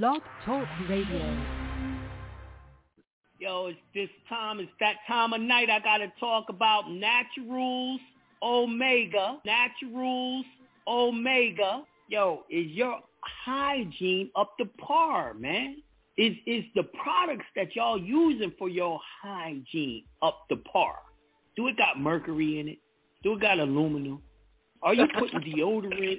Blog Talk Radio. Yo, it's this time. It's that time of night. I got to talk about Naturals Omega. Naturals Omega. Yo, is your hygiene up to par, man? Is is the products that y'all using for your hygiene up to par? Do it got mercury in it? Do it got aluminum? Are you putting deodorant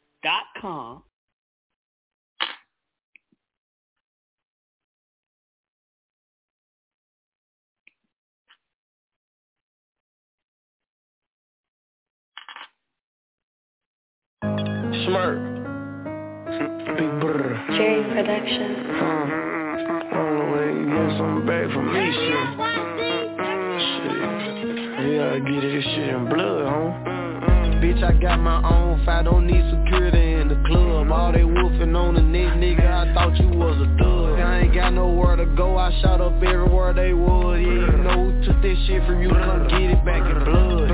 Smurf. Big brr. Jerry Production. Uh, on the way, you get something back from me, shit. Shit. You gotta get this shit in blood, huh? Bitch, I got my own fight, don't need security in the club. All they wolfing on the neck, nigga, I thought you was a thug. I ain't got nowhere to go, I shot up everywhere they was. Yeah, you know who took this shit from you, come get it back in blood.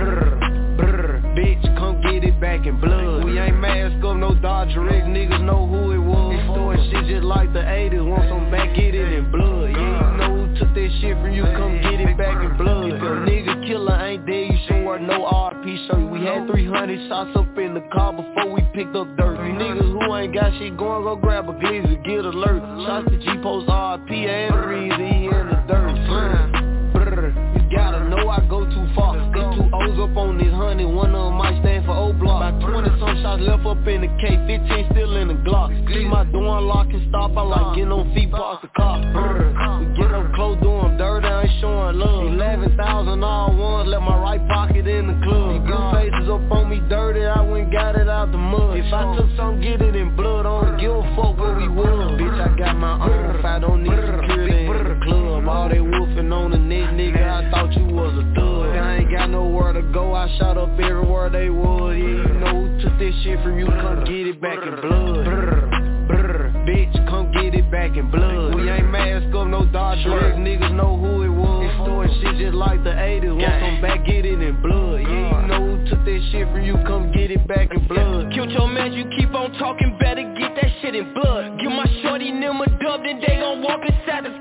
Bitch, come get it back in blood. We ain't mask up, no Dodger niggas know who it was. It's doing shit just like the 80s, want some back, get it in blood. Yeah, you know who took this shit from you, come get it back in blood. If a nigga killer ain't dead, you wear no RP shirt. We had 300 shots up in the car before we picked up dirt. Niggas who ain't got shit going, go grab a glizzy, get alert. Shots to G-Post RP and the in the dirt. You gotta know I go too far. Got two O's up on this honey, one of them might stand for O block. About 20 some shots left up in the K, 15 still in the Glock. See my door unlock and stop, I like getting on feet past the car. We get up close, doing I showing love. 11,000 all ones, left my right pocket in the club. Blue faces up on me dirty, I went got it out the mud. If I took some, get it in blood, I don't give a fuck where we was. Bitch, I got my own fight, don't need security in the club. All they wolfing on the neck, nigga, I thought you was a thug. I ain't got nowhere to go, I shot up everywhere they was. Yeah, you know who took this shit from you, come get it back in blood. Brr, bitch, come get it back in blood. We ain't mask up, no Dodger X, niggas know who it was. Doing shit just like the 80s, want some back, get it in blood. Yeah, you know who took this shit from you, come get it back in blood. Killed your man, you keep on talking, better get that shit in blood. Give my shorty them a dub, then they gon' walk inside the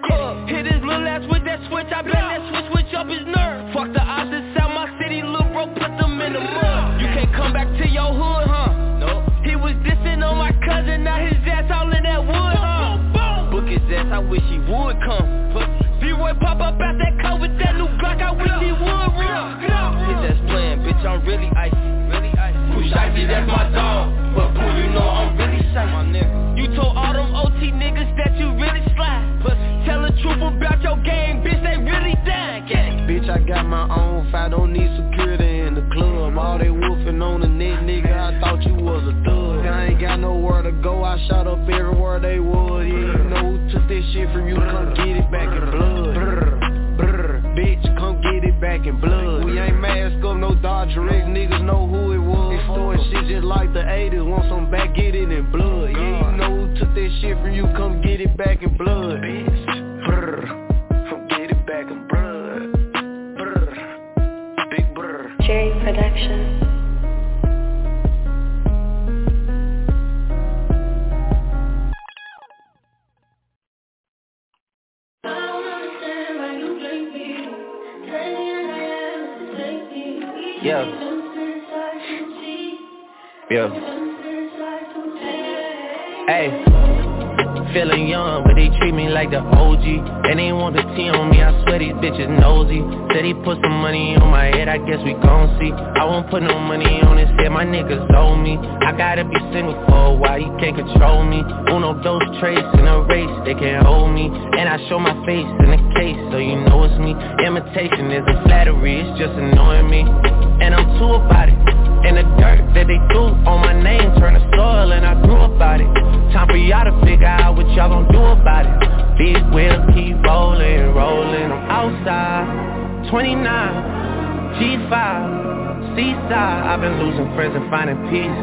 got my own fight, don't need security in the club. All they wolfing on the neck, nigga, I thought you was a thug. I ain't got nowhere to go, I shot up everywhere they was. Yeah, you know who took this shit from you, come get it back in blood. Bitch, come get it back in blood. We ain't mask up, no Dodger X, niggas know who it was. It's doing shit just like the 80s, want some back, get it in blood. Yeah, you know who took this shit from you, come get it back in blood. Isn't it's just annoying me. And I'm too about it. And the dirt that they threw on my name Turn to soil and I grew about it. Time for y'all to figure out what y'all gon' do about it. Big wheels keep rolling, rolling. I'm outside, 29 G5, Seaside. I've been losing friends and finding peace.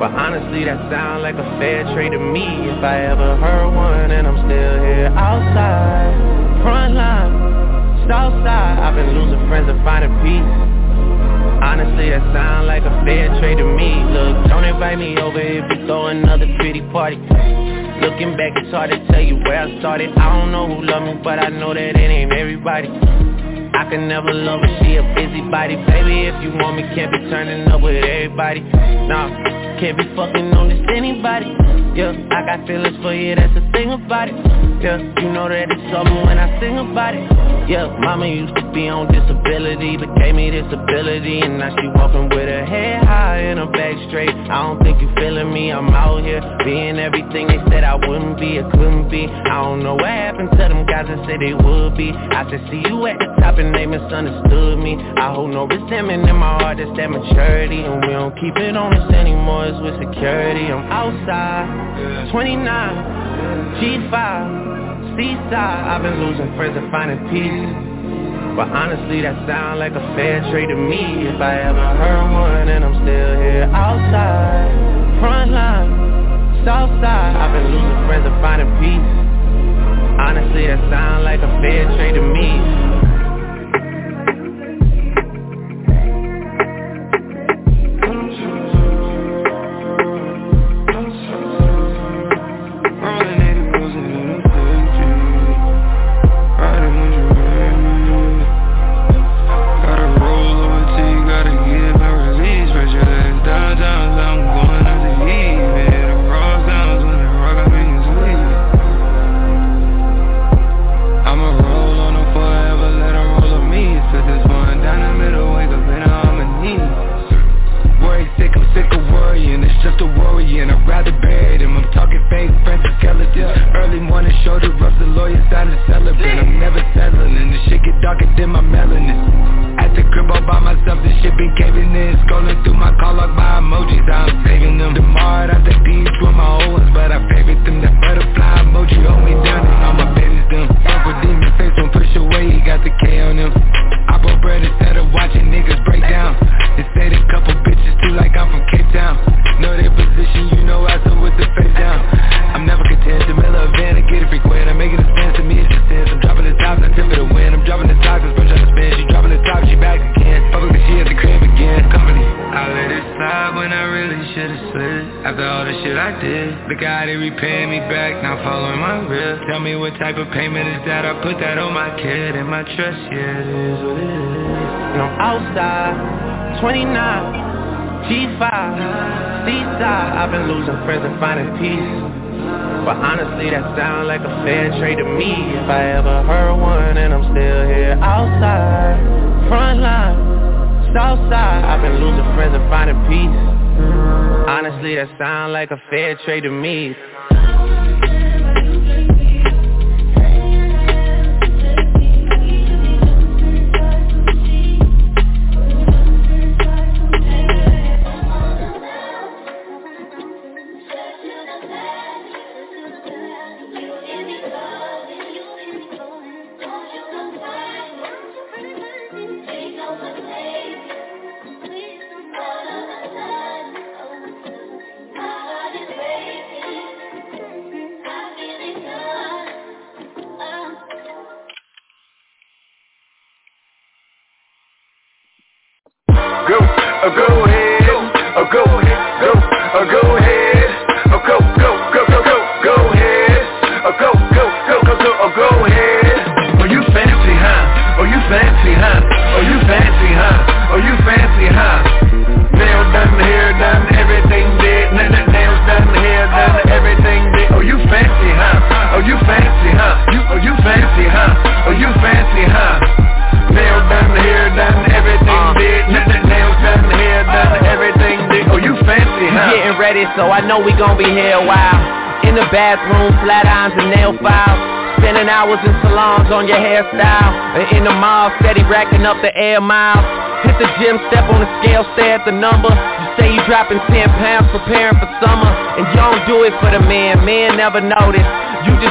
But honestly that sound like a fair trade to me. If I ever heard one and I'm still here outside. Front line, south side I've been losing friends and finding peace. Honestly, that sound like a fair trade to me. Look, don't invite me over if you throw another pretty party. Looking back, it's hard to tell you where I started. I don't know who love me, but I know that it ain't everybody. I can never love her, she a busybody. Baby, if you want me, can't be turning up with everybody. Nah, can't be fucking on this anybody Yeah, I got feelings for you, that's the thing about it. Yeah, you know that it's something when I sing about it. Yeah, mama used to be on disability But gave me this ability And now she walking with her head high and her back straight. I don't think you feeling me, I'm out here Being everything they said I wouldn't be or couldn't be. I don't know what happened to them guys that said they would be. I said see you at the top and they misunderstood me. I hold no resentment in my heart, that's that maturity And we don't keep it on us anymore, it's with security. I'm outside, 29, G5, Seaside I've been losing friends and finding peace. But honestly, that sound like a fair trade to me. If I ever heard one and I'm still here outside Front line, south side I've been losing friends and finding peace. Honestly, that sound like a fair trade to me trade to me if I ever heard one and I'm still here outside Front line, south side. I've been losing friends and finding peace. Honestly, that sound like a fair trade to fancy, dropping 10 pounds, preparing for summer. And you don't do it for the man, man never notice.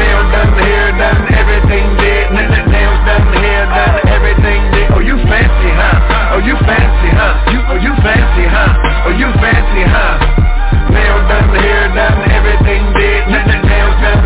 Nails done, hair done, everything did. Nails done, hair done, everything did. Oh, you fancy, huh? Oh, you fancy, huh? You, oh, you fancy, huh? Oh, you fancy, huh? Nails done, hair done, everything did.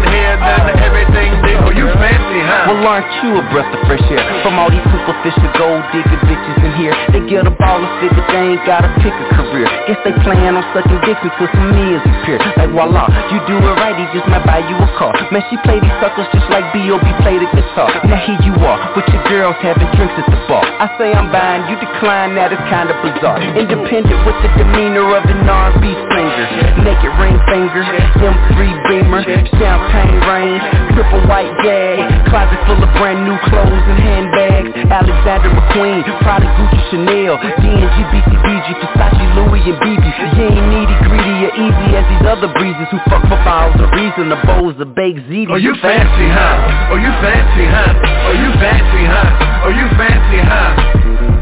Done, hair done, everything you fancy, huh? Well, aren't you a breath of fresh air? From all these superficial gold digger bitches in here, they get a ball of but they ain't gotta pick a career. Guess they plan on sucking dicks until some meals appear. Like voila, you do it right, he just might buy you a car. Man, she play these suckers just like B.O.B. play the guitar. Now here you are, with your girls having drinks at the bar. I say I'm buying, you decline, that is kinda bizarre. Independent with the demeanor of an R&B singer. Naked ring finger, M3 Beamer, champagne rain, triple white gag, closet full of brand new clothes and handbags. Alexander McQueen, Prada, Gucci, Chanel, D&G, BCBG, Versace, Louis, and BB. You ain't needy, greedy, or easy as these other breezes who fuck for miles of reason. The bowls of baked ziti. Oh, you fancy, huh? Oh, you fancy, huh? Oh, you fancy, huh? Oh, you fancy, huh?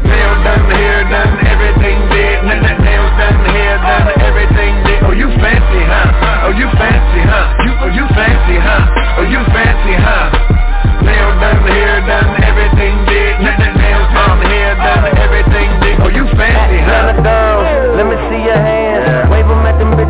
Nails done, hair done, everything did. Nails done, hair done, everything. Oh, you fancy, huh? Oh, you fancy, huh? You, oh, you fancy, huh? Oh, you fancy, huh? Nails done, hair done, everything did. Nails done, hair done, everything did. Oh, you fancy, huh? let me see your hands.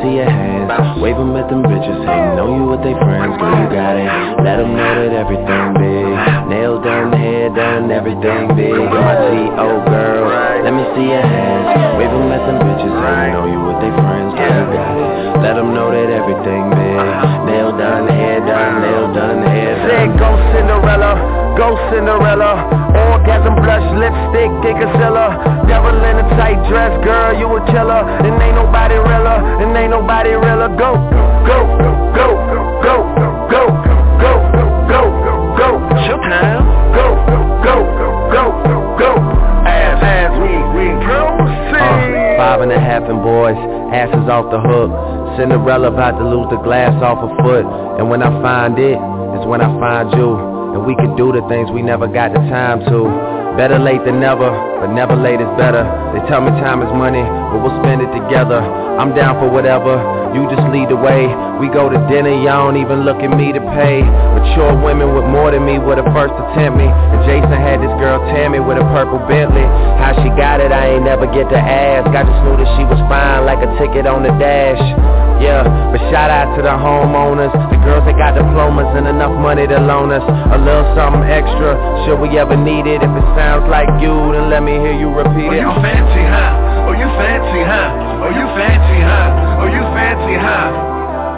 see your hands. Wave 'em at them bitches hating know you with their friends. Girl, you got it. Let 'em know that everything big. Nail done, hair done, everything big. And my girl, let me see your hands. Wave 'em at them bitches hating know you with their friends. Girl, you got it. Let 'em know that everything big. Nail done, hair done, nail done, hair done. Say go Cinderella, go Cinderella. Orgasm blush, lipstick, Giggazilla. Devil in a tight dress, girl, you a killer. And ain't nobody realer, and ain't nobody realer. Go, go, go, go, go, go, go, go, go. Showtime. Go, go, go, go. As, as we, we proceed. Uh, five and a half and boys, asses off the hook. Cinderella about to lose the glass off her foot. And when I find it, it, is when I find you. And we can do the things we never got the time to. Better late than never, but never late is better. They tell me time is money, but we'll spend it together. I'm down for whatever, you just lead the way. We go to dinner, y'all don't even look at me to pay. Mature women with more than me were the first to tempt me. And Jason had this girl Tammy with a purple Bentley. How she got it, I ain't never get to ask. I just knew that she was fine like a ticket on the dash. Yeah, but shout out to the homeowners, the girls that got diplomas and enough money to loan us a little something extra. Should we ever need it? If it sounds like you, then let me hear you repeat Oh, you fancy, huh? Oh, you fancy, huh? Oh, you fancy, huh? Oh, you fancy, huh?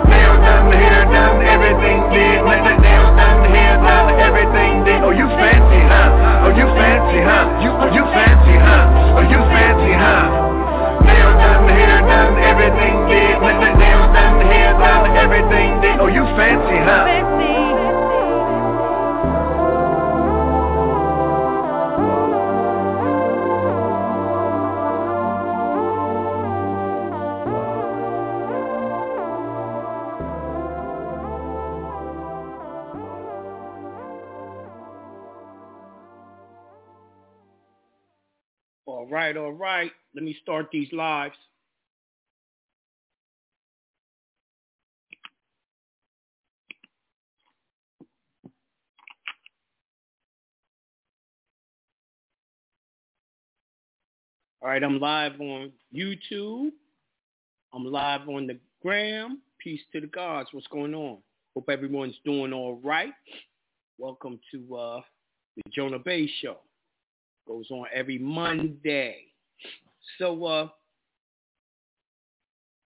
Nails done, hair done, everything did. Nails done, hair done, everything did. Oh, you fancy, huh? Oh, you fancy, huh? You, oh, you fancy, huh? Oh, you fancy, huh? Nails done, hair done, everything did. Nails done, hair done, everything did. Right. Let me start these lives. All right, I'm live on YouTube. I'm live on the gram. Peace to the gods. What's going on? Hope everyone's doing all right. Welcome to uh, the Jonah Bey Show. Goes on every Monday. So, uh,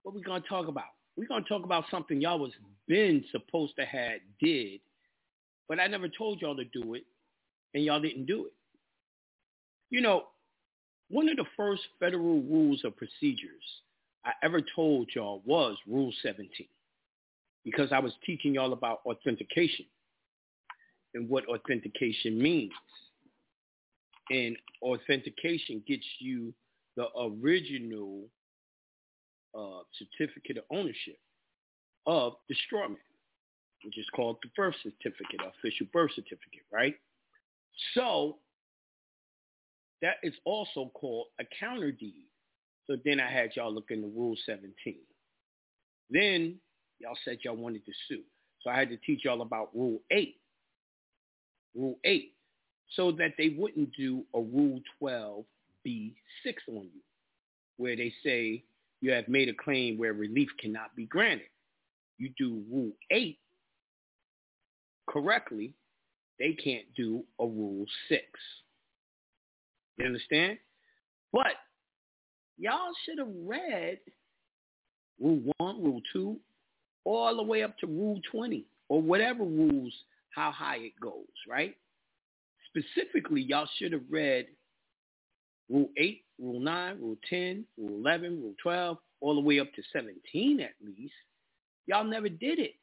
what we gonna talk about? We're gonna talk about something y'all was been supposed to have did, but I never told y'all to do it, and y'all didn't do it. You know, one of the first federal rules of procedures I ever told y'all was Rule 17 because I was teaching y'all about authentication and what authentication means. And authentication gets you the original uh, certificate of ownership of the straw man, which is called the birth certificate, official birth certificate, right? So that is also called a counter deed. So then I had y'all look into Rule 17. Then y'all said y'all wanted to sue. So I had to teach y'all about Rule 8. Rule 8. So that they wouldn't do a Rule 12B6 on you, where they say you have made a claim where relief cannot be granted. You do Rule 8 correctly, they can't do a Rule 6. You understand? But y'all should have read Rule 1, Rule 2, all the way up to Rule 20 or whatever rules, how high it goes, right? Specifically, y'all should have read Rule 8, Rule 9, Rule 10, Rule 11, Rule 12, all the way up to 17 at least. Y'all never did it.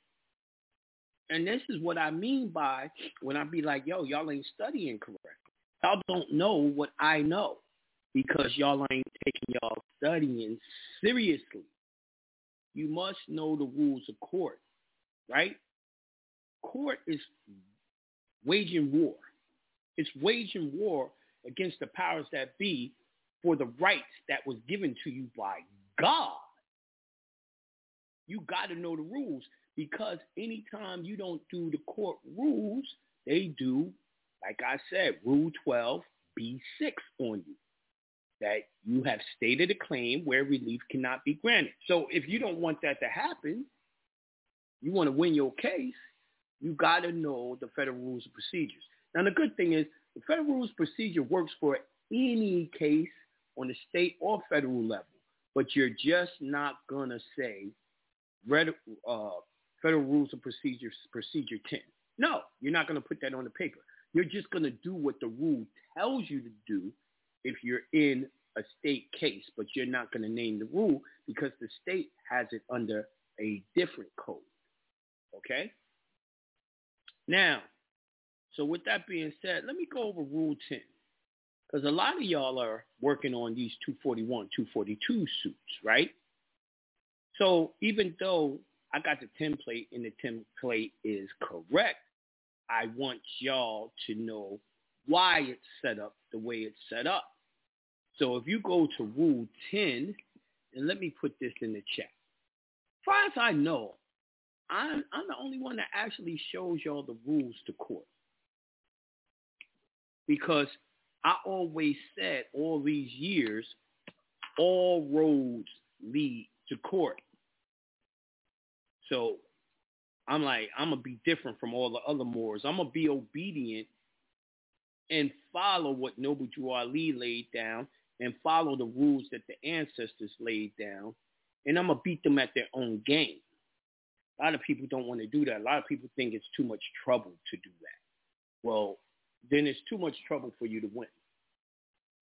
And this is what I mean by when I be like, yo, y'all ain't studying correctly. Y'all don't know what I know because y'all ain't taking y'all studying seriously. You must know the rules of court, right? Court is waging war. It's waging war against the powers that be for the rights that was given to you by God. You got to know the rules because anytime you don't do the court rules, they do like I said, Rule 12, B6 on you, that you have stated a claim where relief cannot be granted. So if you don't want that to happen, you want to win your case, you got to know the federal rules of procedures. Now, the good thing is the federal rules procedure works for any case on the state or federal level, but you're just not going to say uh, federal rules of procedure, procedure 10. No, you're not going to put that on the paper. You're just going to do what the rule tells you to do if you're in a state case, but you're not going to name the rule because the state has it under a different code. Okay? Now, so with that being said, let me go over Rule 10. Because a lot of y'all are working on these 241, 242 suits, right? So even though I got the template and the template is correct, I want y'all to know why it's set up the way it's set up. So if you go to Rule 10, and let me put this in the chat. As far as I know, I'm, I'm the only one that actually shows y'all the rules to court. Because I always said all these years, all roads lead to court. So I'm like, I'm gonna be different from all the other Moors. I'm gonna be obedient and follow what Noble Drew Ali laid down and follow the rules that the ancestors laid down. And I'm gonna beat them at their own game. A lot of people don't want to do that. A lot of people think it's too much trouble to do that. Well, then it's too much trouble for you to win.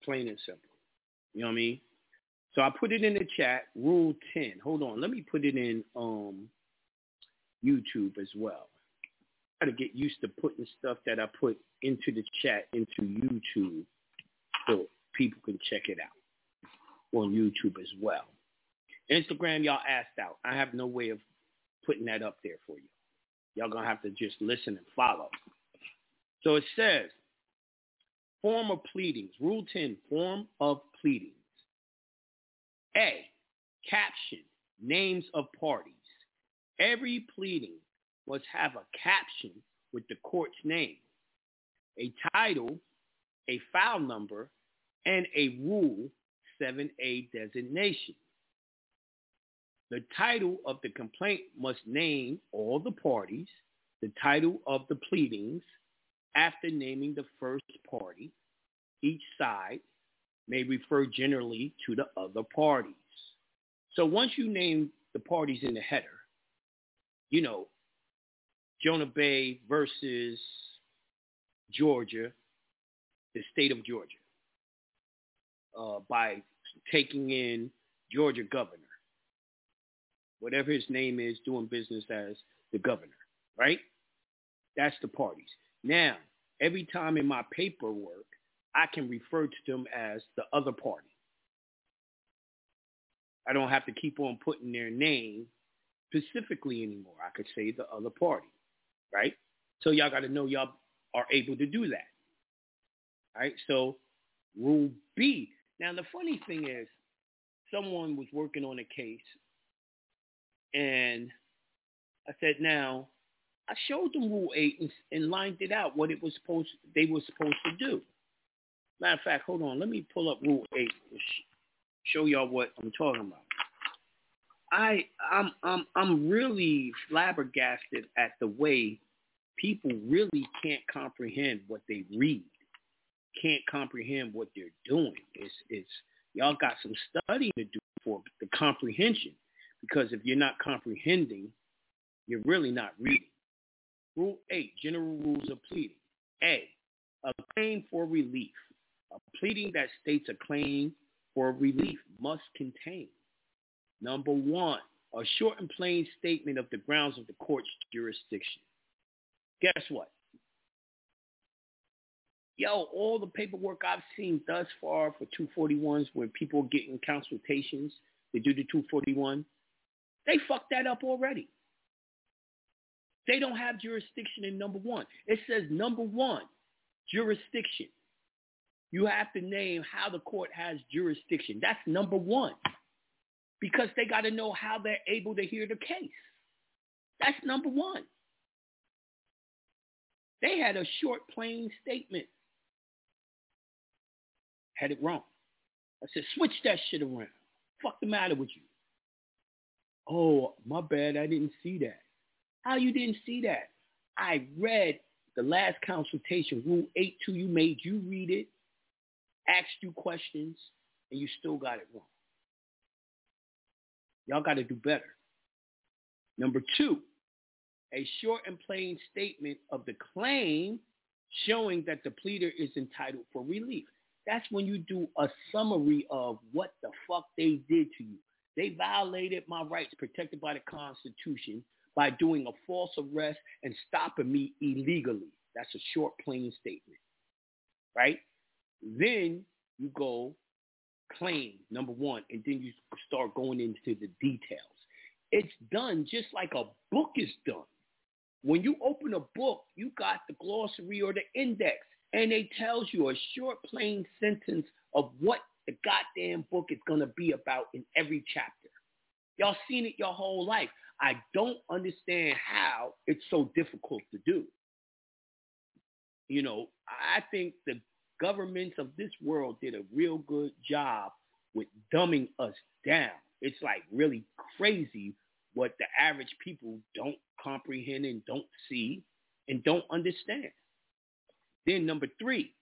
Plain and simple. You know what I mean? So I put it in the chat, rule 10. Hold on. Let me put it in um YouTube as well. I got to get used to putting stuff that I put into the chat into YouTube so people can check it out on YouTube as well. Instagram, y'all asked out. I have no way of putting that up there for you. Y'all going to have to just listen and follow. So it says, form of pleadings. Rule 10, form of pleadings. A, caption, names of parties. Every pleading must have a caption with the court's name, a title, a file number, and a rule 7A designation. The title of the complaint must name all the parties, the title of the pleadings, after naming the first party. Each side may refer generally to the other parties. So once you name the parties in the header, you know, Jonah Bey versus Georgia, the state of Georgia, uh, by taking in Georgia governor, whatever his name is, doing business as the governor, right? That's the parties. Now, every time in my paperwork, I can refer to them as the other party. I don't have to keep on putting their name specifically anymore. I could say the other party, right? So y'all got to know y'all are able to do that. Right? So rule B. Now the funny thing is, someone was working on a case, and I said, now I showed them rule eight and, and lined it out what it was supposed they were supposed to do. Matter of fact, hold on, let me pull up rule eight and sh- show y'all what I'm talking about. I I'm I'm I'm really flabbergasted at the way people really can't comprehend what they read, can't comprehend what they're doing. It's it's y'all got some studying to do for the comprehension, because if you're not comprehending, you're really not reading. Rule eight: General rules of pleading. A: A claim for relief. A pleading that states a claim for relief must contain Number one, a short and plain statement of the grounds of the court's jurisdiction. Guess what? Yo, all the paperwork I've seen thus far for 241s when people are getting consultations they do the 241, they fucked that up already. They don't have jurisdiction in number one. It says number one, jurisdiction. You have to name how the court has jurisdiction. That's number one because they got to know how they're able to hear the case. That's number one. They had a short, plain statement. Had it wrong. I said, switch that shit around. Fuck the matter with you? Oh, my bad. I didn't see that. How you didn't see that? I read the last consultation, Rule 8-2. You made you read it, asked you questions, and you still got it wrong. Y'all got to do better. Number two, a short and plain statement of the claim showing that the pleader is entitled for relief. That's when you do a summary of what the fuck they did to you. They violated my rights protected by the Constitution by doing a false arrest and stopping me illegally. That's a short, plain statement, right? Then you go claim, number one, and then you start going into the details. It's done just like a book is done. When you open a book, you got the glossary or the index, and it tells you a short, plain sentence of what the goddamn book is going to be about in every chapter. Y'all seen it your whole life. I don't understand how it's so difficult to do. You know, I think the governments of this world did a real good job with dumbing us down. It's like really crazy what the average people don't comprehend and don't see and don't understand. Then number three,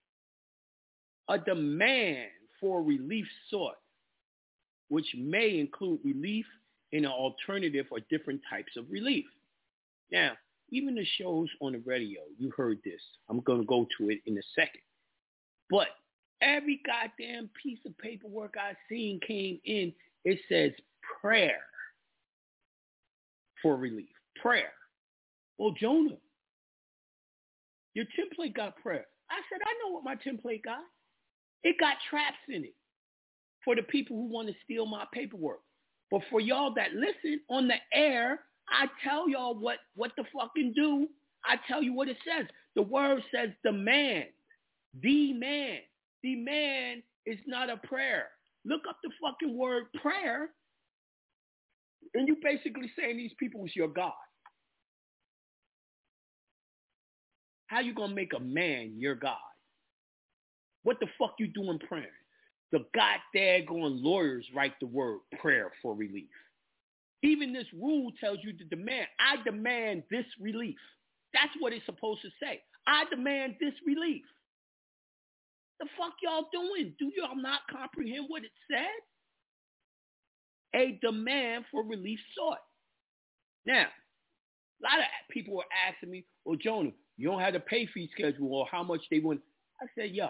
a demand for relief sought, which may include relief in an alternative or different types of relief. Now, even the shows on the radio, you heard this. I'm going to go to it in a second. But every goddamn piece of paperwork I seen came in, it says prayer for relief. Prayer. Well, Jonah, your template got prayer. I said, I know what my template got. It got traps in it for the people who want to steal my paperwork. But for y'all that listen on the air, I tell y'all what, what the fucking do. I tell you what it says. The word says demand. Demand. Demand is not a prayer. Look up the fucking word prayer. And you basically saying these people is your God. How you gonna make a man your God? What the fuck you doing praying? The goddamn lawyers write the word prayer for relief. Even this rule tells you to demand. I demand this relief. That's what it's supposed to say. I demand this relief. The fuck y'all doing? Do y'all not comprehend what it said? A demand for relief sought. Now, a lot of people were asking me, well, Jonah, you don't have the pay fee schedule or how much they want. I said, yo,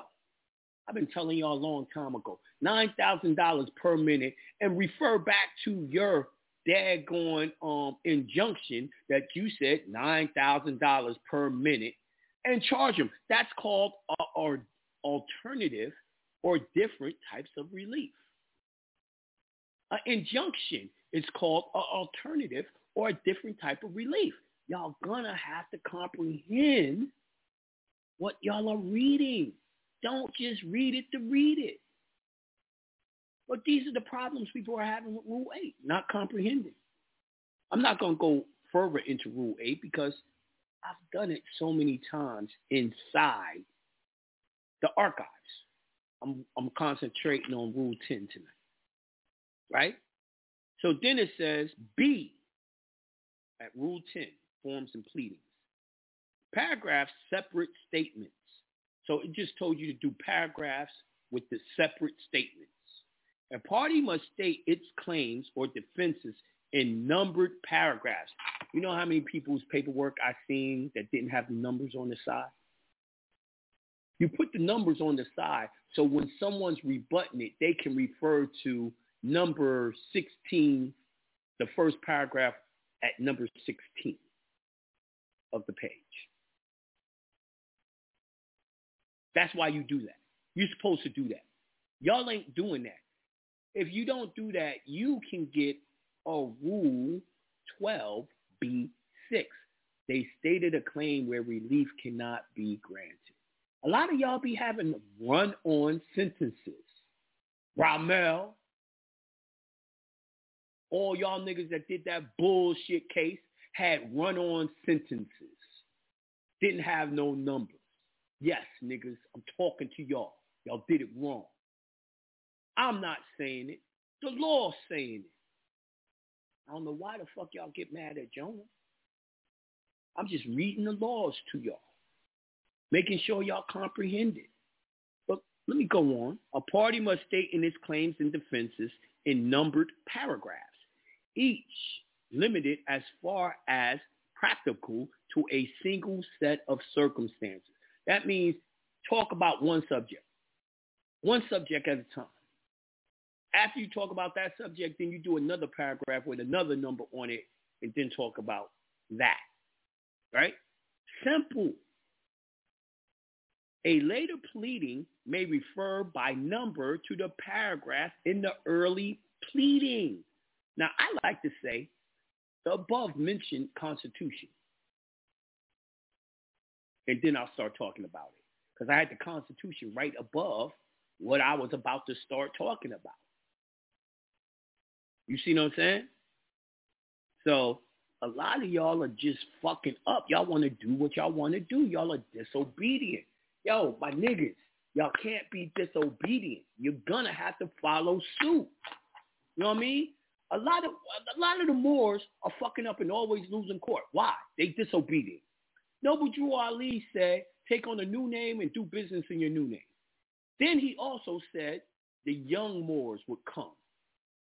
I've been telling y'all a long time ago, $9,000 per minute and refer back to your daggone um, injunction that you said $9,000 per minute and charge them. That's called a, alternative or different types of relief. An injunction is called an alternative or a different type of relief. Y'all gonna have to comprehend what y'all are reading. Don't just read it to read it. But these are the problems people are having with Rule 8, not comprehending. I'm not going to go further into Rule 8 because I've done it so many times inside the archives. I'm, I'm concentrating on Rule 10 tonight. Right? So then it says B at Rule 10, forms and pleadings. Paragraph separate statements. So it just told you to do paragraphs with the separate statements. A party must state its claims or defenses in numbered paragraphs. You know how many people's paperwork I've seen that didn't have the numbers on the side? You put the numbers on the side so when someone's rebutting it, they can refer to number 16, the first paragraph at number 16 of the page. That's why you do that. You're supposed to do that. Y'all ain't doing that. If you don't do that, you can get a Rule 12b6. They stated a claim where relief cannot be granted. A lot of y'all be having run-on sentences. Ramel, all y'all niggas that did that bullshit case had run-on sentences. Didn't have no numbers. Yes, niggas, I'm talking to y'all. Y'all did it wrong. I'm not saying it. The law's saying it. I don't know why the fuck y'all get mad at Jonah. I'm just reading the laws to y'all, making sure y'all comprehend it. But let me go on. A party must state in its claims and defenses in numbered paragraphs, each limited as far as practical to a single set of circumstances. That means talk about one subject, one subject at a time. After you talk about that subject, then you do another paragraph with another number on it and then talk about that. Right? Simple. A later pleading may refer by number to the paragraph in the early pleading. Now, I like to say the above mentioned Constitution. And then I'll start talking about it. Because I had the Constitution right above what I was about to start talking about. You see what I'm saying? So a lot of y'all are just fucking up. Y'all want to do what y'all want to do. Y'all are disobedient. Yo, my niggas, y'all can't be disobedient. You're gonna have to follow suit. You know what I mean? A lot of a lot of the Moors are fucking up and always losing court. Why? They disobedient. Noble Drew Ali said, take on a new name and do business in your new name. Then he also said the young Moors would come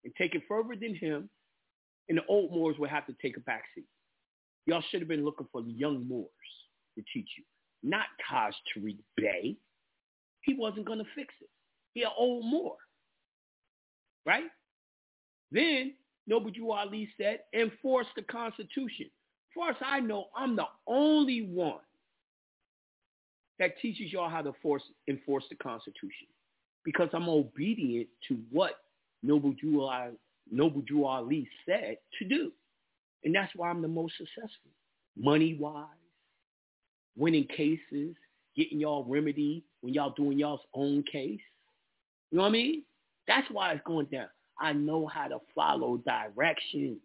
and take it further than him, and the old Moors would have to take a backseat. Y'all should have been looking for the young Moors to teach you, not Taj Tariq Bey. He wasn't going to fix it. He an old Moor, right? Then Noble Drew Ali said, enforce the Constitution. Far as I know, I'm the only one that teaches y'all how to force, enforce the Constitution because I'm obedient to what Noble Drew, Noble Drew Ali said to do. And that's why I'm the most successful. Money-wise, winning cases, getting y'all remedy when y'all doing y'all's own case. You know what I mean? That's why it's going down. I know how to follow directions.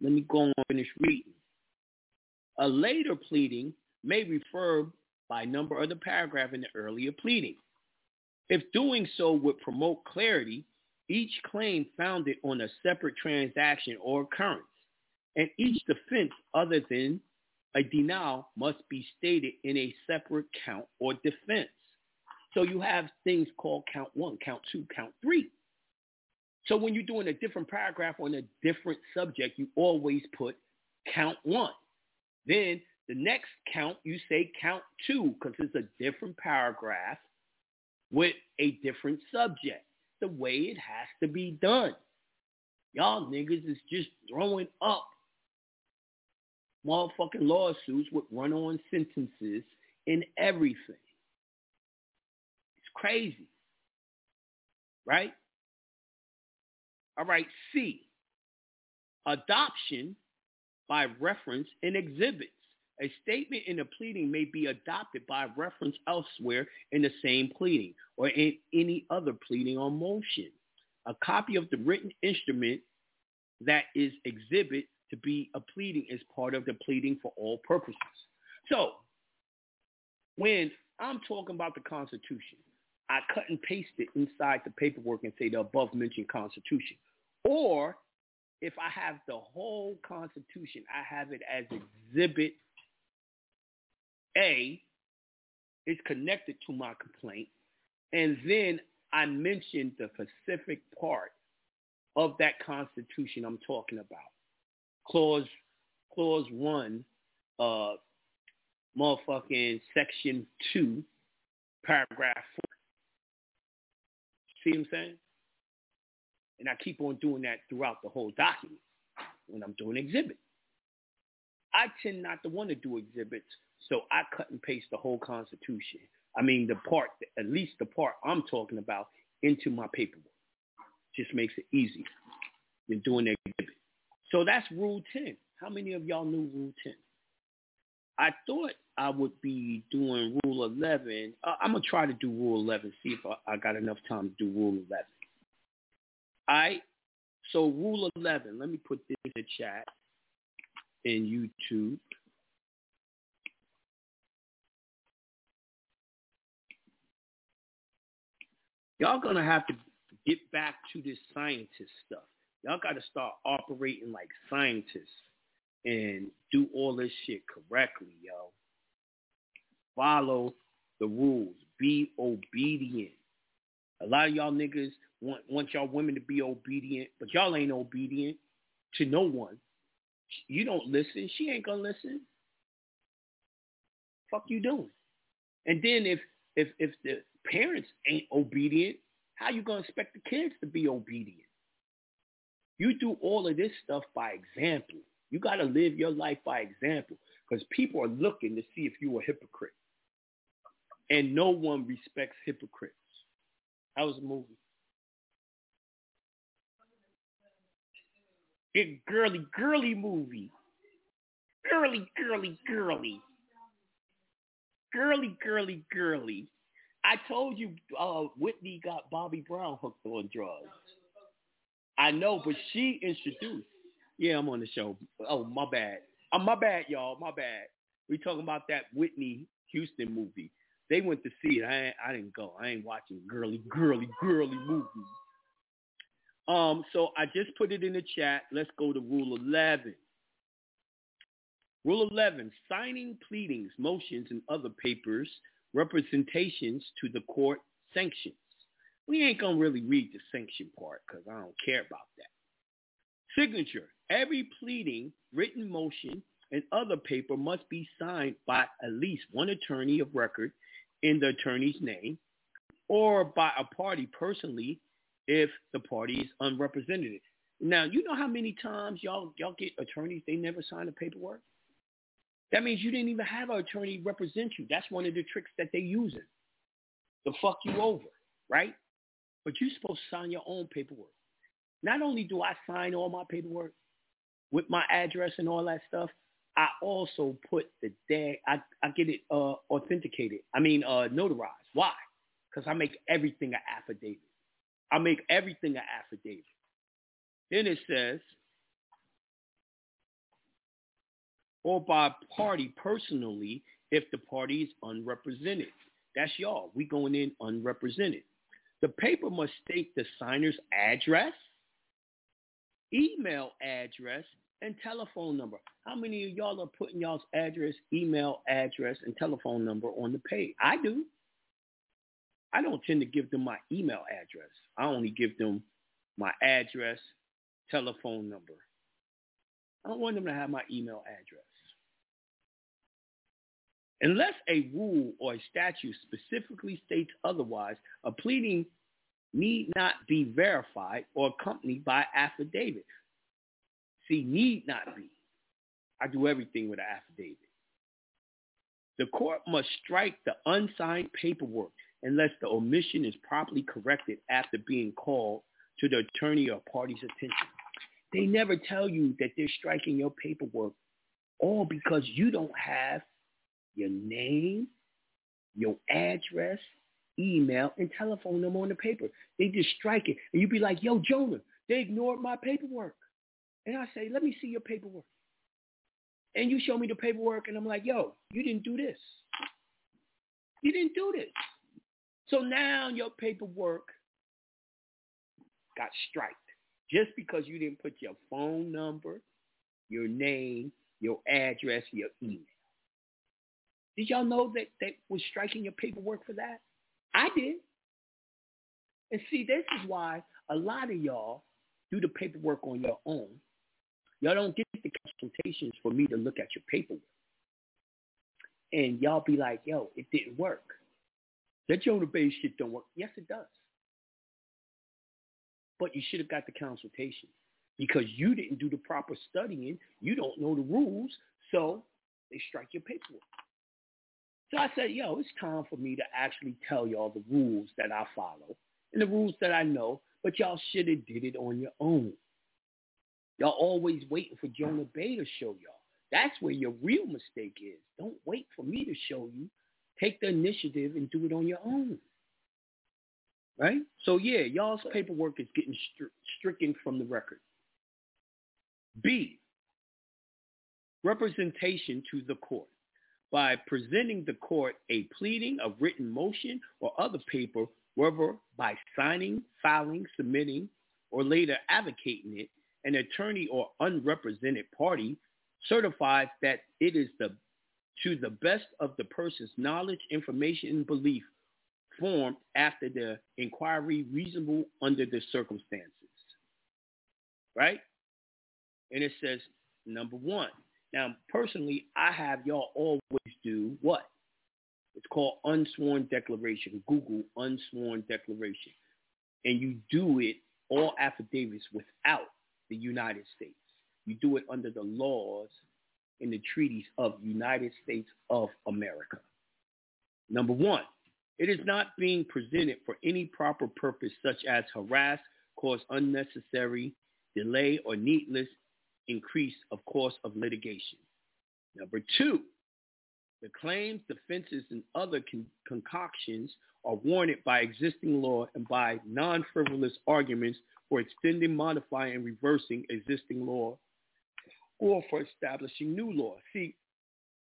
Let me go on and finish reading. A later pleading may refer by number of the paragraph in the earlier pleading. If doing so would promote clarity, each claim founded on a separate transaction or occurrence, and each defense other than a denial must be stated in a separate count or defense. So you have things called count one, count two, count three. So when you're doing a different paragraph on a different subject, you always put count one. Then the next count, you say count two because it's a different paragraph with a different subject. The way it has to be done. Y'all niggas is just throwing up motherfucking lawsuits with run-on sentences and everything. It's crazy. Right? All right, C. Adoption by reference in exhibits. A statement in a pleading may be adopted by reference elsewhere in the same pleading or in any other pleading or motion. A copy of the written instrument that is exhibit to be a pleading is part of the pleading for all purposes. So when I'm talking about the Constitution, I cut and paste it inside the paperwork and say the above mentioned Constitution. Or if I have the whole Constitution, I have it as Exhibit A. It's connected to my complaint. And then I mention the specific part of that Constitution I'm talking about. Clause, clause one, uh, motherfucking section two, paragraph four. See what I'm saying? And I keep on doing that throughout the whole document when I'm doing exhibits. I tend not to want to do exhibits, so I cut and paste the whole Constitution. I mean, the part, at least the part I'm talking about, into my paperwork. Just makes it easier than doing the exhibit. So that's Rule 10. How many of y'all knew Rule 10? I thought I would be doing Rule 11. Uh, I'm going to try to do Rule 11, see if I, I got enough time to do Rule 11. All right. So rule 11, let me put this in the chat in YouTube. Y'all gonna have to get back to this scientist stuff. Y'all got to start operating like scientists and do all this shit correctly, yo. Follow the rules. Be obedient. A lot of y'all niggas want want y'all women to be obedient, but y'all ain't obedient to no one. You don't listen. She ain't gonna listen. Fuck you doing? And then if if if the parents ain't obedient, how you gonna expect the kids to be obedient? You do all of this stuff by example. You got to live your life by example because people are looking to see if you're a hypocrite. And no one respects hypocrites. How was the movie? Big girly, girly movie. Girly, girly, girly. Girly, girly, girly. I told you uh, Whitney got Bobby Brown hooked on drugs. I know, but she introduced. Yeah, I'm on the show. Oh, my bad. Oh, my bad, y'all. My bad. We talking about that Whitney Houston movie. They went to see it. I I didn't go. I ain't watching girly, girly, girly movies. Um, so I just put it in the chat. Let's go to Rule 11. Rule 11, signing pleadings, motions, and other papers, representations to the court sanctions. We ain't going to really read the sanction part because I don't care about that. Signature. Every pleading, written motion, and other paper must be signed by at least one attorney of record in the attorney's name or by a party personally if the party is unrepresented. Now, you know how many times y'all y'all get attorneys, they never sign the paperwork? That means you didn't even have an attorney represent you. That's one of the tricks that they're using to fuck you over, right? But you're supposed to sign your own paperwork. Not only do I sign all my paperwork with my address and all that stuff, I also put the day I, I get it uh, authenticated. I mean uh, notarized. Why? Because I make everything an affidavit. I make everything an affidavit. Then it says, or by party personally if the party is unrepresented. That's y'all. We going in unrepresented. The paper must state the signer's address, email address, and telephone number. How many of y'all are putting y'all's address, email address, and telephone number on the page? I do. I don't tend to give them my email address. I only give them my address, telephone number. I don't want them to have my email address. Unless a rule or a statute specifically states otherwise, a pleading need not be verified or accompanied by affidavit. See, need not be. I do everything with an affidavit. The court must strike the unsigned paperwork unless the omission is properly corrected after being called to the attorney or party's attention. They never tell you that they're striking your paperwork all because you don't have your name, your address, email, and telephone number on the paper. They just strike it. And you be like, yo, Jonah, they ignored my paperwork. And I say, let me see your paperwork. And you show me the paperwork, and I'm like, yo, you didn't do this. You didn't do this. So now your paperwork got striked just because you didn't put your phone number, your name, your address, your email. Did y'all know that they was striking your paperwork for that? I did. And see, this is why a lot of y'all do the paperwork on your own. Y'all don't get the consultations for me to look at your paperwork. And y'all be like, yo, it didn't work. That Jonah Bey shit don't work. Yes, it does. But you should have got the consultation because you didn't do the proper studying. You don't know the rules, so they strike your paperwork. So I said, yo, it's time for me to actually tell y'all the rules that I follow and the rules that I know, but y'all should have did it on your own. Y'all always waiting for Jonah Bey to show y'all. That's where your real mistake is. Don't wait for me to show you. Take the initiative and do it on your own. Right? So yeah, y'all's paperwork is getting stri- stricken from the record. B, representation to the court by presenting the court a pleading, a written motion, or other paper, whether by signing, filing, submitting, or later advocating it, an attorney or unrepresented party certifies that it is the to the best of the person's knowledge, information, and belief formed after the inquiry reasonable under the circumstances. Right? And it says, number one, now, personally, I have y'all always do what? It's called unsworn declaration. Google unsworn declaration. And you do it, all affidavits, without the United States. You do it under the laws and the treaties of United States of America. Number one, it is not being presented for any proper purpose such as harass, cause unnecessary delay, or needless increase of cost of litigation. Number two, the claims, defenses, and other con- concoctions are warranted by existing law and by non-frivolous arguments for extending, modifying, and reversing existing law or for establishing new law. See,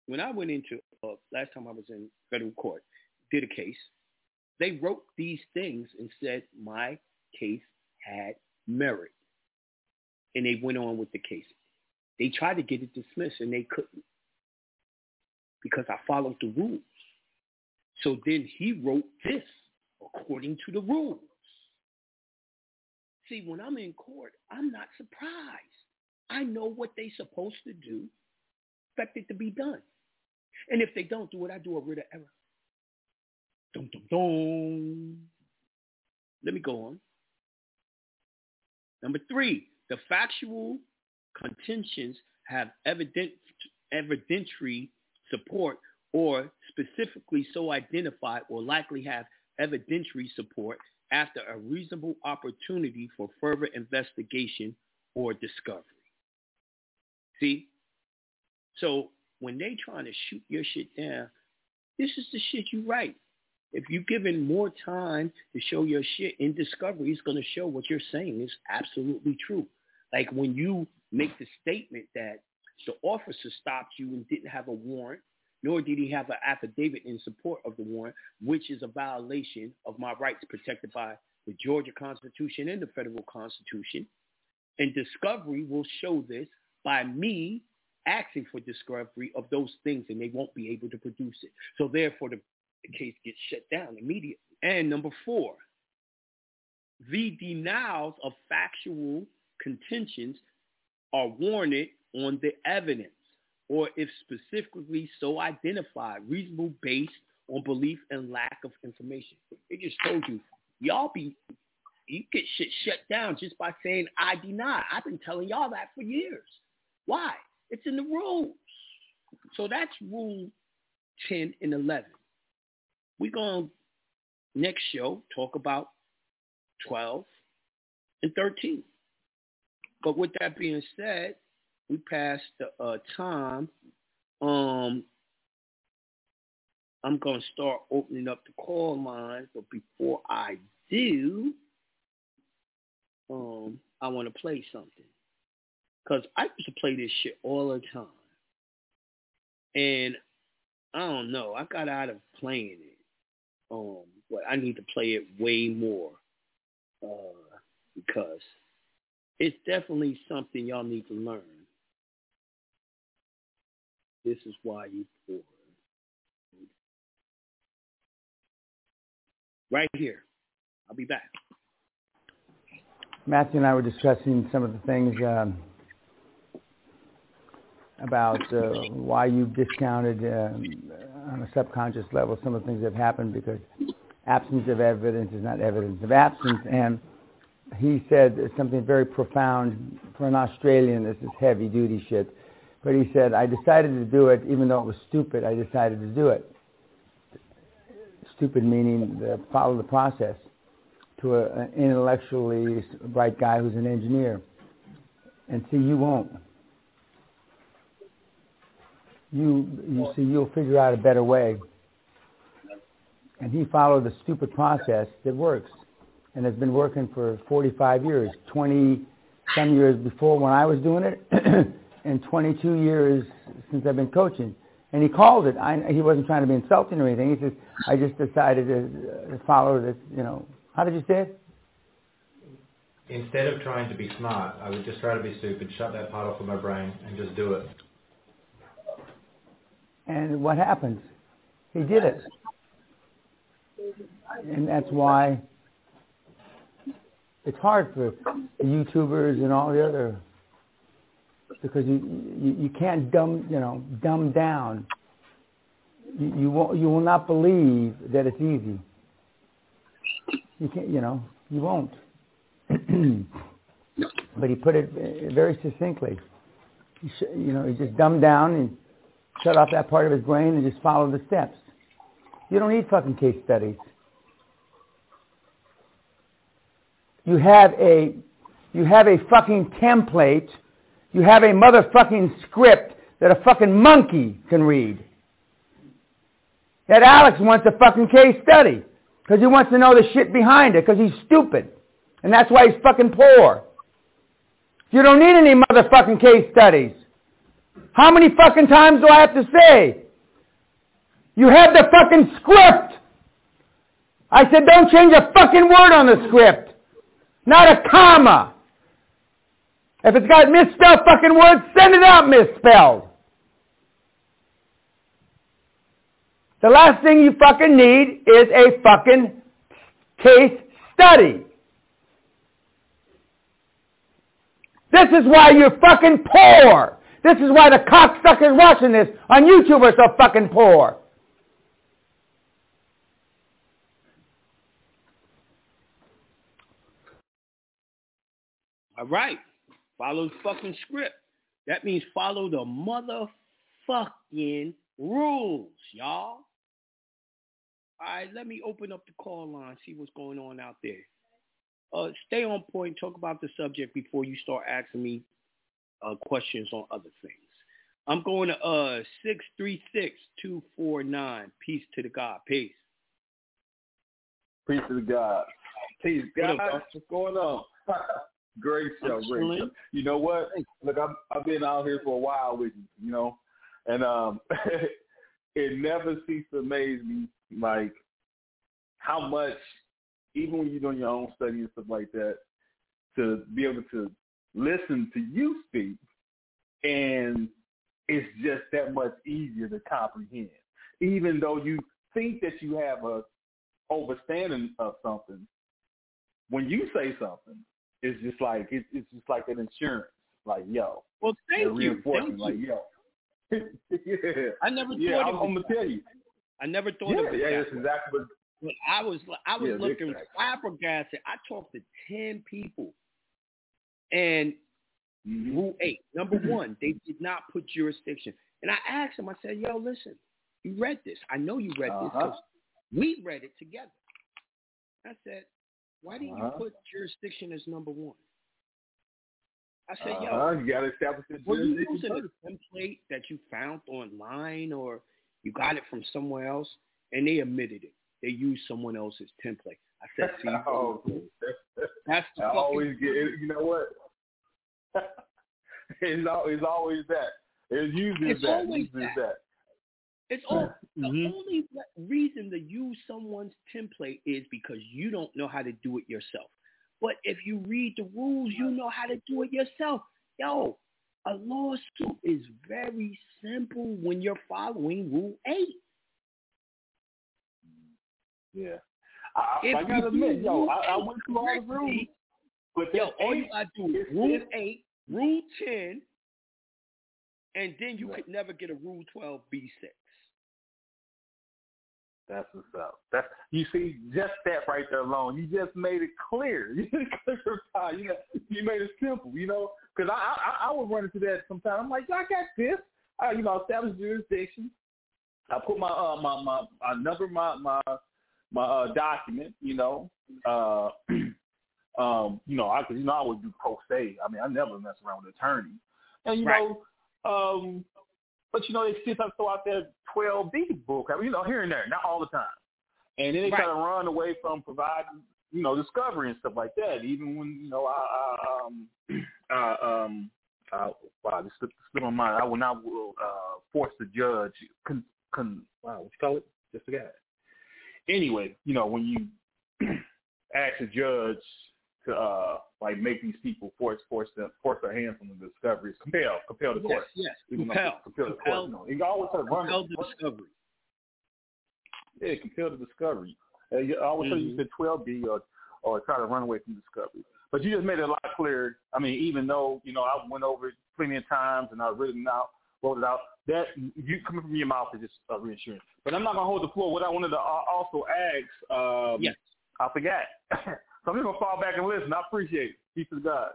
when I went into, uh, last time I was in federal court, did a case, they wrote these things and said my case had merit and they went on with the case. They tried to get it dismissed and they couldn't because I followed the rules. So then he wrote this according to the rules. See, when I'm in court, I'm not surprised. I know what they're supposed to do, expect it to be done. And if they don't do it, I do a writ of error. Dum, dum, dum. Let me go on. Number three, the factual contentions have evident, evidentiary support or specifically so identified or likely have evidentiary support after a reasonable opportunity for further investigation or discovery. See? So when they trying to shoot your shit down, this is the shit you write. If you're given more time to show your shit in discovery, it's going to show what you're saying is absolutely true. Like when you make the statement that the officer stopped you and didn't have a warrant, nor did he have an affidavit in support of the warrant, which is a violation of my rights protected by the Georgia Constitution and the federal Constitution. And discovery will show this by me asking for discovery of those things and they won't be able to produce it. So therefore the, case gets shut down immediately. And number four, the denials of factual contentions are warranted on the evidence or if specifically so identified, reasonable based on belief and lack of information. It just told you, y'all be, you get shit shut down just by saying I deny. I've been telling y'all that for years. Why? It's in the rules. So that's rule 10 and 11. We're going to next show talk about 12 and 13. But with that being said, we passed the uh, time. Um, I'm going to start opening up the call lines, but before I do, um, I want to play something. Because I used to play this shit all the time. And I don't know, I got out of playing it. Um, but I need to play it way more. Uh, because it's definitely something y'all need to learn. This is why you pour. Right here. I'll be back. Matthew and I were discussing some of the things um, about uh, why you've discounted um, on a subconscious level some of the things that have happened because absence of evidence is not evidence of absence. And he said something very profound for an Australian. This is heavy duty shit. But he said, I decided to do it, even though it was stupid, I decided to do it. Stupid meaning the, follow the process to a, an intellectually bright guy who's an engineer. And see, you won't. You, you see, you'll figure out a better way. And he followed a stupid process that works and has been working for 45 years, 20 some years before when I was doing it, and 22 years since I've been coaching. And he called it. I, he wasn't trying to be insulting or anything. He says, I just decided to, to follow this, you know. How did you say it? Instead of trying to be smart, I would just try to be stupid, shut that part off of my brain, and just do it. And what happens? He did it. And that's why it's hard for the YouTubers and all the other because you you, you can't dumb you know dumb down. You you will you will not believe that it's easy. You can't you know you won't. but he put it very succinctly. You know he just dumbed down and shut off that part of his brain and just follow the steps. You don't need fucking case studies. You have a you have a fucking template. You have a motherfucking script that a fucking monkey can read. That Alex wants a fucking case study because he wants to know the shit behind it because he's stupid. And that's why he's fucking poor. You don't need any motherfucking case studies. How many fucking times do I have to say? You have the fucking script. I said don't change a fucking word on the script. Not a comma. If it's got misspelled fucking words, send it out misspelled. The last thing you fucking need is a fucking case study. This is why you're fucking poor. This is why the cocksuckers watching this on YouTube are so fucking poor. All right. Follow the fucking script. That means follow the motherfucking rules, y'all. All right, let me open up the call line, see what's going on out there. Uh, stay on point, talk about the subject before you start asking me uh, questions on other things. I'm going to uh, 636-249. Peace to the God. Peace. Peace to the God. Peace, guys. What's going on? Great show, great show. You know what? Look, I've I've been out here for a while with you, you know, and um, it it never ceases to amaze me, like how much, even when you're doing your own study and stuff like that, to be able to listen to you speak, and it's just that much easier to comprehend. Even though you think that you have a overstanding of something, when you say something, it's just like it's, it's just like an insurance. Like yo, well, thank you. Thank like yo. yeah. I never yeah, thought I'm, of I'm gonna tell you. I never thought yeah, of it. Yeah, that that's exactly what. But I was I was yeah, looking flabbergasted. I talked to ten people, and mm-hmm. rule eight, number one, they did not put jurisdiction. And I asked them, I said, "Yo, listen, you read this? I know you read uh-huh. this because we read it together." I said, "Why didn't uh-huh. you put jurisdiction as number one?" I said, uh-huh. "Yo, you got to establish the were you using a template that you found online, or you got it from somewhere else?" And they admitted it. They used someone else's template. I said, "See, oh, that's the I always get. You know what? it's, always, it's always that. It's usually It's that. always usually that. that. It's all the mm-hmm. only reason to use someone's template is because you don't know how to do it yourself. But if you read the rules, you know how to do it yourself. Yo, a lawsuit is very simple when you're following Rule Eight. Yeah. I, If I gotta admit, yo, I, I went through all the rules, but Yo, all you gotta do is Rule it's- Eight, Rule Ten, and then you Right. could never get a Rule Twelve B six. That's what's up. That's you see, just that right there alone, you just made it clear. You. You know, you made it simple. You know, because I, I I would run into that sometimes. I'm like, I got this. I, you know, establish jurisdiction. I put my uh my my I number my my my uh, document. You know, uh, um, you know, I cause, you know I would do pro se. I mean, I never mess around with an attorney. And you Right. know, um, but you know, they still throw out there 12B book, you know, here and there, not all the time. And then they try Right. to run away from providing, you know, discovery and stuff like that. Even when you know, I, I um, uh, um, uh, wow, this slipped, slipped my mind. I will not uh, force the judge. Con, con, wow, what you call it? Just forgot. Anyway, you know, when you ask a judge to uh like make these people force force them force their hands on the discoveries, compel compel the Yes, court. yes, Even though- compel, compel the compel, court. You know, you always run compel the discovery. yeah, compel the discovery. Uh, you- I always tell you, you Mhm. said 12B or, or try to run away from discovery. But you just made it a lot clearer. I mean, even though, you know, I went over it plenty of times and I've written out, wrote it out, that you coming from your mouth is just uh, reassurance. But I'm not going to hold the floor. What I wanted to uh, also ask, um, Yes. I forgot. so I'm just going to fall back and listen. I appreciate it. Peace to the gods.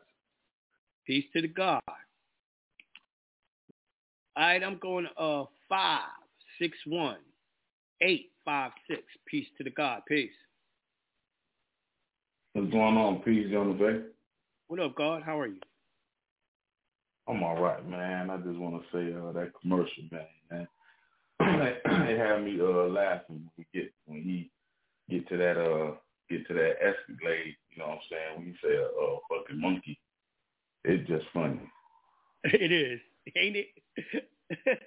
Peace to the God. All right, I'm going uh five six one eight five six. Peace to the God. Peace. What's going on? Peace on the bay. What up, God? How are you? I'm all right, man. I just want to say uh, that commercial, man. man. it had me uh, laughing when we get when he get to that uh get to that Escalade. You know what I'm saying? When you say a uh, fucking monkey, it's just funny. It is, ain't it?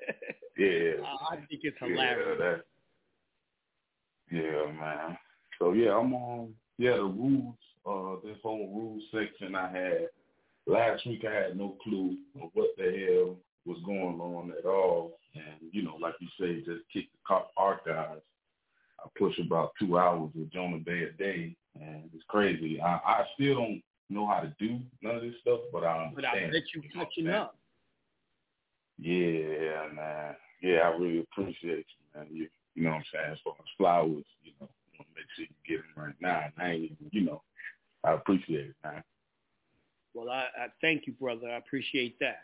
Yeah. I think it's hilarious. Yeah, that, yeah, man. So yeah, I'm on. Yeah, the rules. Uh, this whole rules section I had last week. I had no clue of what the hell was going on at all, and you know, like you say, just kick the car- archives. I push about two hours with Jonah Bey a day, and it's crazy. I, I still don't know how to do none of this stuff, but I But understand. I bet you know what I'm catching up. Yeah, man. Yeah, I really appreciate you, man. You, you know what I'm saying? As far as flowers, you know, I want to make sure you get them right now. And I ain't even, you know, I appreciate it, man. Well, I, I thank you, brother. I appreciate that.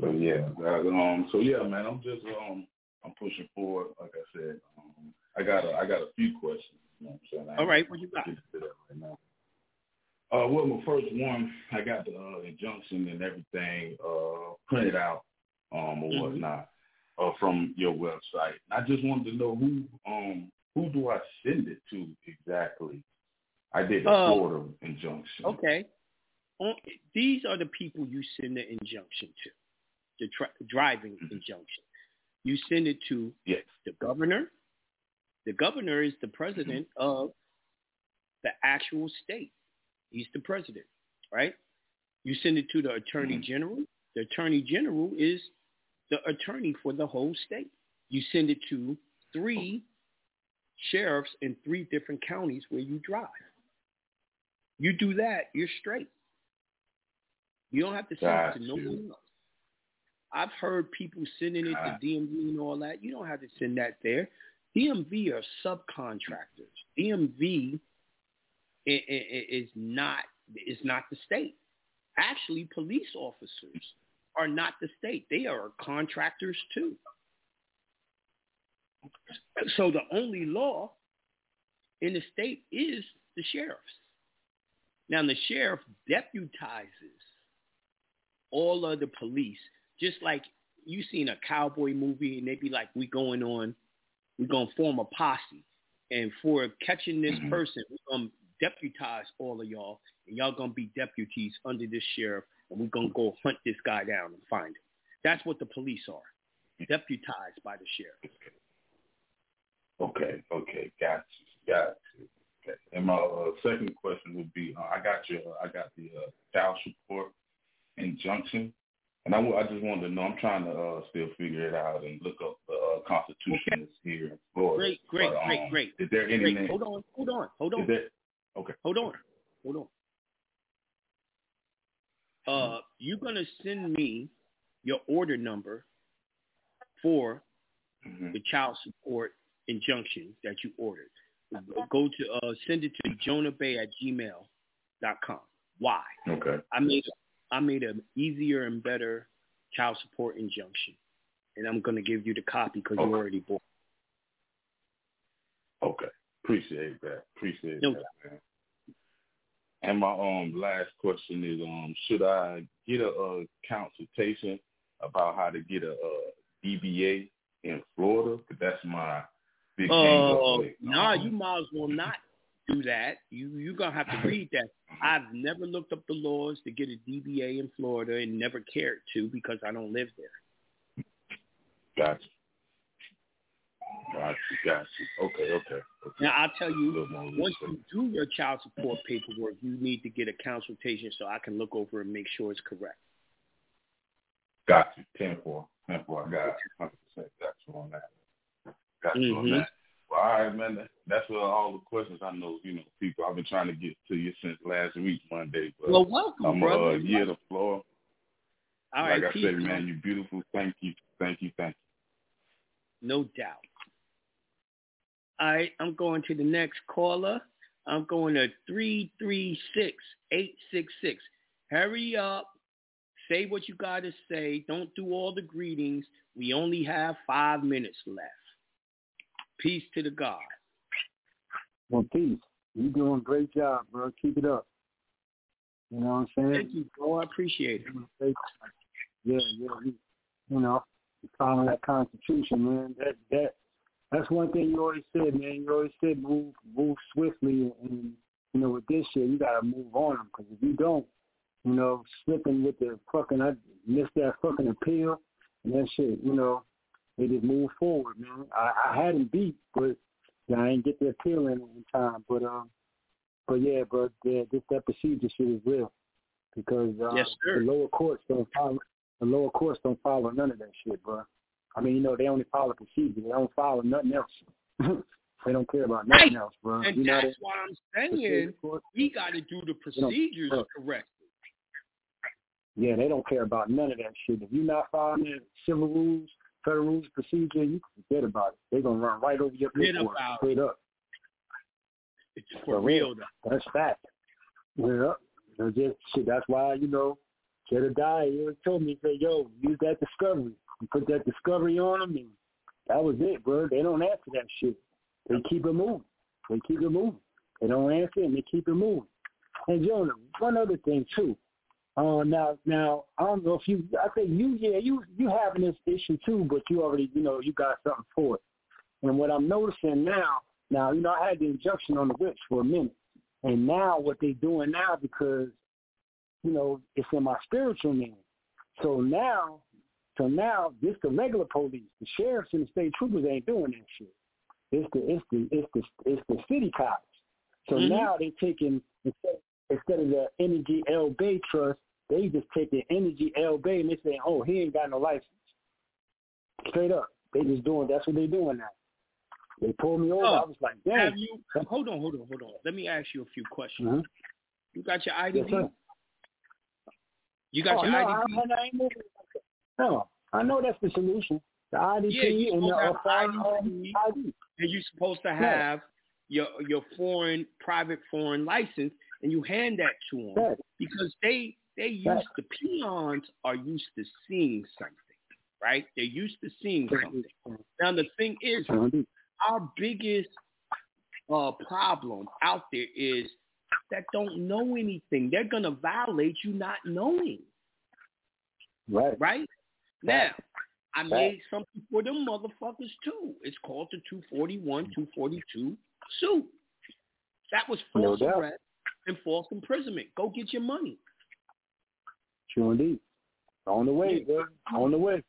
So yeah, um, so yeah, man, I'm just um, I'm pushing forward. Like I said, um, I got a, I got a few questions. You know what I'm saying? I All right, what you got? to that right now. Uh, well, my first one, I got the uh, injunction and everything uh, printed out um, or Mhm. whatnot uh, from your website. I just wanted to know who um, who do I send it to exactly? I did the Uh, Florida injunction. Okay. On- These are the people you send the injunction to. the tra- driving injunction. You send it to yes. the governor. The governor is the president mm-hmm. of the actual state. He's the president, right? You send it to the attorney mm-hmm. general. The attorney general is the attorney for the whole state. You send it to three sheriffs in three different counties where you drive. You do that, you're straight. You don't have to send it to no one else. I've heard people sending it to DMV and all that. You don't have to send that there. DMV are subcontractors. DMV is not is not the state. Actually, police officers are not the state. They are contractors too. So the only law in the state is the sheriff's. Now the sheriff deputizes all of the police, just like you seen a cowboy movie and they be like, we going on, we gonna form a posse. And for catching this Mm-hmm. person, we're gonna deputize all of y'all and y'all gonna be deputies under this sheriff and we're gonna go hunt this guy down and find him. That's what the police are. Deputized by the sheriff. Okay, okay, got you, got you. Okay. And my uh, second question would be, uh, I got your, I got the uh, child support injunction, and I just wanted to know. I'm trying to uh, still figure it out and look up the uh, Constitution here in Florida. Great, great, But, great, um, great. Is there any? Great. Hold on, hold on, hold on. Is there, okay. Hold on, hold on. Uh, you're gonna send me your order number for Mm-hmm. the child support injunction that you ordered. Go to uh, send it to jonahbey at gmail.com. Why? Okay. I made I made an easier and better child support injunction, and I'm gonna give you the copy because you already bought. Okay. Appreciate that. Appreciate No that, man. And my um last question is um should I get a, uh consultation about how to get a, uh DBA in Florida? Because that's my big up Uh, it. nah, you might as well not do that. You you're gonna have to read that. I've never looked up the laws to get a DBA in Florida and never cared to because I don't live there. Gotcha. Gotcha. Gotcha. Okay. Okay. okay. Now I'll tell you, once you do your child support paperwork, you need to get a consultation so I can look over and make sure it's correct. Got you. Ten four. Ten four. I got. Hundred percent. Got you on that. Got you on mm-hmm. that. Well, all right, man. That's uh, all the questions I know. You know, people. I've been trying to get to you since last week, Monday. But Well, welcome, I'm brother. uh, year the floor. All like right, I peace, said, man, you're beautiful. Thank you. Thank you. Thank you. No doubt. All right, I'm going to the next caller. I'm going to 336-866. Hurry up. Say what you got to say. Don't do all the greetings. We only have five minutes left. Peace to the God. Well, peace. You're doing a great job, bro. Keep it up. You know what I'm saying? Thank you, bro. I appreciate it. Yeah, yeah. You, you know, following that Constitution, man. That that that's one thing you always said, man. You always said move move swiftly, and you know with this shit, you gotta move on them because if you don't, you know, slipping with the fucking, I missed that fucking appeal and that shit. You know, they just move forward, man. I, I had him beat, but I didn't get the appeal in time. But um, but yeah, but yeah, this that procedure shit is real because uh, Yes, the lower courts don't follow the lower courts don't follow none of that shit, bro. I mean, you know, they only follow procedure. They don't follow nothing else. they don't care about nothing else, bro. And you that's why I'm saying we got to do the procedures correctly. Yeah, they don't care about none of that shit. If you're not following the civil rules, federal rules, procedure, you can forget about it. They're gonna run right over your paperwork, straight up. It's for real, though. That's fact. Yeah, just shit. That's why you know, Jedediah always told me, said, "Yo, use that discovery. You put that discovery on them, and that was it, bro. They don't answer that shit. They keep it moving. They keep it moving. They don't answer, and they keep it moving. And Jonah, one other thing too. Uh, now, now I don't know if you. I think you, yeah, you you having this issue too, but you already, you know, you got something for it. And what I'm noticing now, now, you know, I had the injunction on the whips for a minute, and now what they doing now because, you know, it's in my spiritual name. So now, So now this the regular police, the sheriffs and the state troopers ain't doing that shit. It's the it's the it's the it's the city cops. So Mhm. now they taking instead of the Energy L Bay Trust, they just take the Energy L Bay and they say, oh, he ain't got no license. Straight up, they just doing that's what they doing now. They pulled me over. Oh, I was like, damn. Have you? Hold on, hold on, hold on. Let me ask you a few questions. Mhm. You got your Yes, IDP? sir. you got oh, your no, IDP? I, I. No, I know that's the solution. The IDP Yeah, and the supposed to have foreign IDP, ID. and you're supposed to have your your foreign private foreign license, and you hand that to them because they they used the peons are used to seeing something, right? They're used to seeing something. Now the thing is, our biggest uh, problem out there is that don't know anything. They're gonna violate you not knowing. Right. Right? Now, I made something for them motherfuckers too. It's called the 241, 242 suit. That was No false doubt. arrest and false imprisonment. Go get your money. True indeed. On the way, bro. On the way.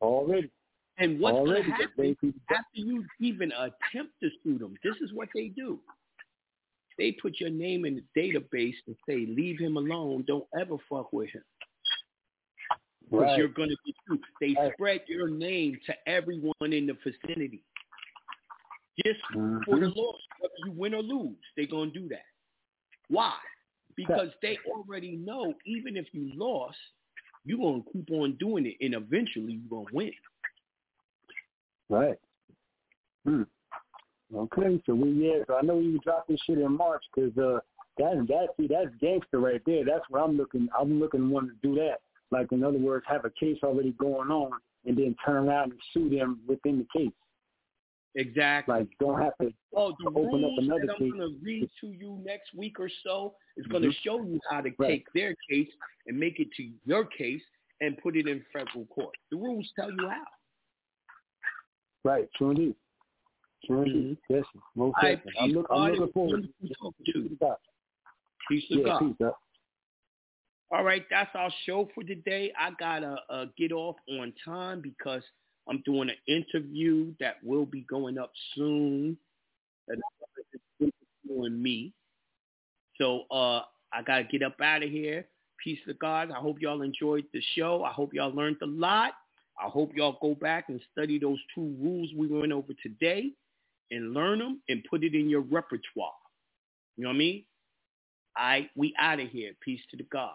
Already. And what's going to happen after you even attempt to sue them? This is what they do. They put your name in the database and say, leave him alone. Don't ever fuck with him. Because Right. you're going to be sued. They Right. spread your name to everyone in the vicinity. Just for Mm-hmm. the loss, whether you win or lose, they're going to do that. Why? Because they already know even if you lost, you're going to keep on doing it, and eventually you're going to win. Right. Hmm. Okay, so we yeah, so I know you dropped this shit in March because uh, that that see that's gangster right there. That's what I'm looking. I'm looking one to do that. Like in other words, have a case already going on and then turn around and sue them within the case. Exactly. Like don't have to Oh, the open up rules another that I'm case. going to read to you next week or so is going to Mhm. show you how to Right. take their case and make it to your case and put it in federal court. The rules tell you how. Right, true indeed. True indeed. Yes, most right. I'm, look, I'm looking forward to talking to you. it. Peace to Yeah, God. peace. uh, All right, that's our show for today. I gotta uh, get off on time because I'm doing an interview that will be going up soon. And me. So uh, I gotta get up out of here. Peace to God. I hope y'all enjoyed the show. I hope y'all learned a lot. I hope y'all go back and study those two rules we went over today and learn them and put it in your repertoire. You know what I mean? Right, we out of here. Peace to the God.